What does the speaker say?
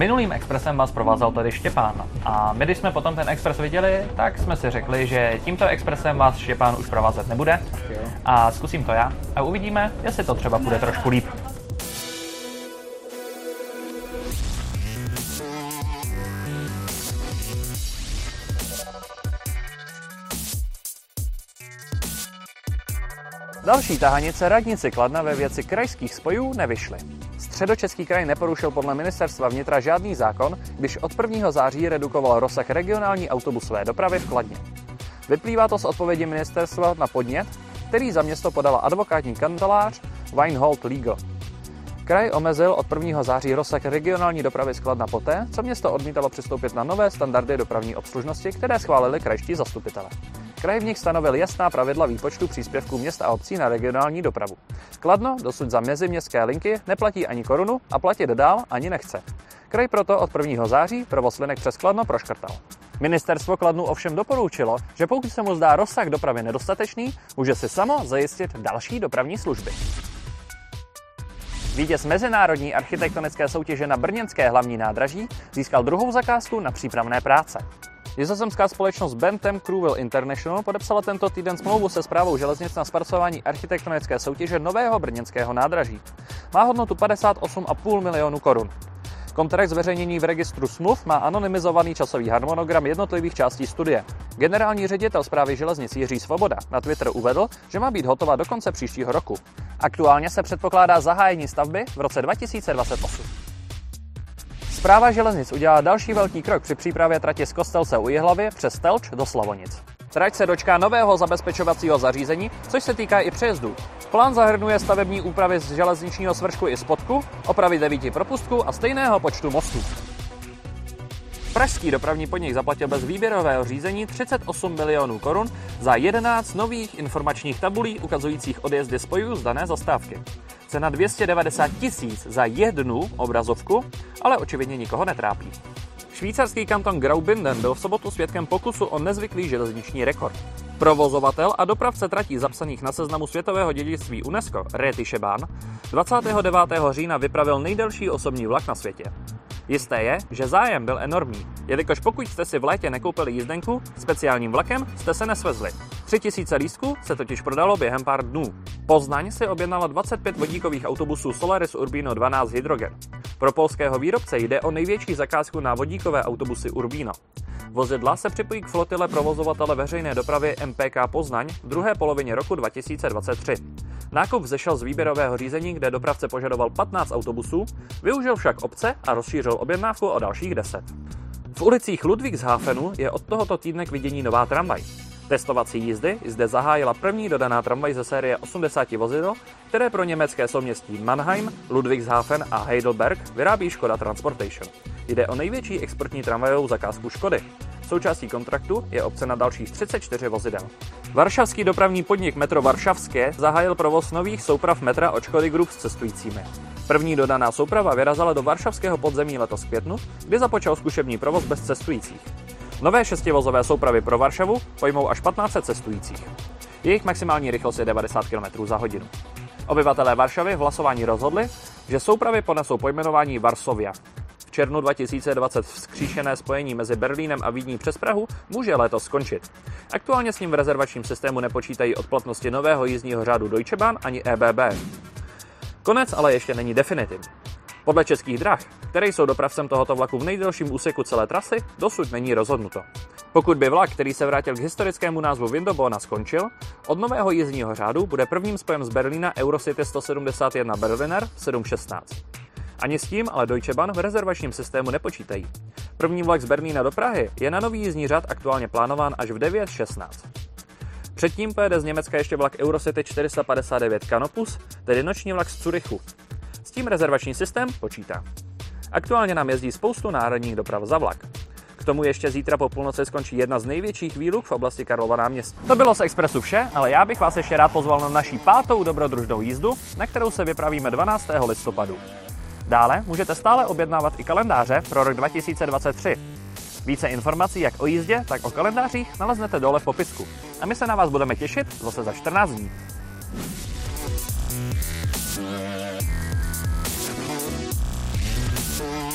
Minulým expresem vás provázel tady Štěpán a my, když jsme potom ten expres viděli, tak jsme si řekli, že tímto expresem vás Štěpán už provázet nebude a zkusím to já a uvidíme, jestli to třeba bude trošku líp. Další tahanice radnici Kladna ve věci krajských spojů nevyšly. Středočeský kraj neporušil podle ministerstva vnitra žádný zákon, když od 1. září redukoval rozsah regionální autobusové dopravy v Kladně. Vyplývá to z odpovědi ministerstva na podnět, který za město podala advokátní kancelář Weinhold Legal. Kraj omezil od 1. září rozsah regionální dopravy skladna poté, co město odmítalo přistoupit na nové standardy dopravní obslužnosti, které schválili krajští zastupitele. Kraj v nich stanovil jasná pravidla výpočtu příspěvků měst a obcí na regionální dopravu. Kladno dosud za meziměstské linky neplatí ani korunu a platit dál ani nechce. Kraj proto od 1. září provoz linek přes Kladno proškrtal. Ministerstvo Kladnu ovšem doporučilo, že pokud se mu zdá rozsah dopravy nedostatečný, může si samo zajistit další dopravní služby. Vítěz mezinárodní architektonické soutěže na brněnské hlavní nádraží získal druhou zakázku na přípravné práce. Nizozemská společnost Bentham Crewell International podepsala tento týden smlouvu se zprávou železnic na zpracování architektonické soutěže nového brněnského nádraží. Má hodnotu 58,5 milionů korun. Kontrakt zveřejnění v registru smluv má anonymizovaný časový harmonogram jednotlivých částí studie. Generální ředitel zprávy železnic Jiří Svoboda na Twitter uvedl, že má být hotová do konce příštího roku. Aktuálně se předpokládá zahájení stavby v roce 2028. Zpráva železnic udělala další velký krok při přípravě trati z Kostelce u Jihlavy přes Telč do Slavonic. Trať se dočká nového zabezpečovacího zařízení, což se týká i přejezdů. Plán zahrnuje stavební úpravy z železničního svršku i spodku, opravy devíti propustku a stejného počtu mostů. Pražský dopravní podnik zaplatil bez výběrového řízení 38 milionů korun za 11 nových informačních tabulí ukazujících odjezdy spojů z dané zastávky. Cena 290 tisíc za jednu obrazovku, ale očividně nikoho netrápí. Švýcarský kanton Graubünden byl v sobotu svědkem pokusu o nezvyklý železniční rekord. Provozovatel a dopravce tratí zapsaných na seznamu světového dědictví UNESCO, Réty Šebán, 29. října vypravil nejdelší osobní vlak na světě. Jisté je, že zájem byl enormní, jelikož pokud jste si v létě nekoupili jízdenku, speciálním vlakem jste se nesvezli. 3000 lístků se totiž prodalo během pár dnů. Poznaň si objednala 25 vodíkových autobusů Solaris Urbino 12 Hydrogen. Pro polského výrobce jde o největší zakázku na vodíkové autobusy Urbino. Vozidla se připojí k flotile provozovatele veřejné dopravy MPK Poznaň v druhé polovině roku 2023. Nákup vzešel z výběrového řízení, kde dopravce požadoval 15 autobusů, využil však obce a rozšířil objednávku o dalších 10. V ulicích Ludwigshafenu je od tohoto týdne k vidění nová tramvaj. Testovací jízdy zde zahájila první dodaná tramvaj ze série 80 vozidel, které pro německé souměstí Mannheim, Ludwigshafen a Heidelberg vyrábí Škoda Transportation. Jde o největší exportní tramvajovou zakázku Škody. Součástí kontraktu je obce na dalších 34 vozidel. Varšavský dopravní podnik Metro Varšavské zahájil provoz nových souprav metra od Škody Group s cestujícími. První dodaná souprava vyrazila do varšavského podzemí letos květnu, kdy započal zkušební provoz bez cestujících. Nové šestivozové soupravy pro Varšavu pojmou až 15 cestujících. Jejich maximální rychlost je 90 km za hodinu. Obyvatelé Varšavy v hlasování rozhodli, že soupravy ponesou pojmenování Varsovia. Červnu 2020 vzkříšené spojení mezi Berlínem a Vídní přes Prahu může letos skončit. Aktuálně s ním v rezervačním systému nepočítají od platnosti nového jízdního řádu Deutsche Bahn ani EBB. Konec ale ještě není definitivní. Podle českých drah, které jsou dopravcem tohoto vlaku v nejdelším úseku celé trasy, dosud není rozhodnuto. Pokud by vlak, který se vrátil k historickému názvu Windobona, skončil, od nového jízdního řádu bude prvním spojem z Berlína Eurocity 171 Berliner 716. Ani s tím ale Deutsche Bahn v rezervačním systému nepočítají. První vlak z Berlína do Prahy je na nový jízdní řád aktuálně plánován až v 9.16. Předtím pojede z Německa ještě vlak Eurocity 459 Canopus, tedy noční vlak z Curychu. S tím rezervační systém počítá. Aktuálně nám jezdí spoustu národních doprav za vlak. K tomu ještě zítra po půlnoci skončí jedna z největších výluk v oblasti Karlova náměstí. To bylo z Expressu vše, ale já bych vás ještě rád pozval na naší pátou dobrodružnou jízdu, na kterou se vypravíme 12. listopadu. Dále můžete stále objednávat i kalendáře pro rok 2023. Více informací jak o jízdě, tak o kalendářích naleznete dole v popisku. A my se na vás budeme těšit zase za 14 dní. Yeah.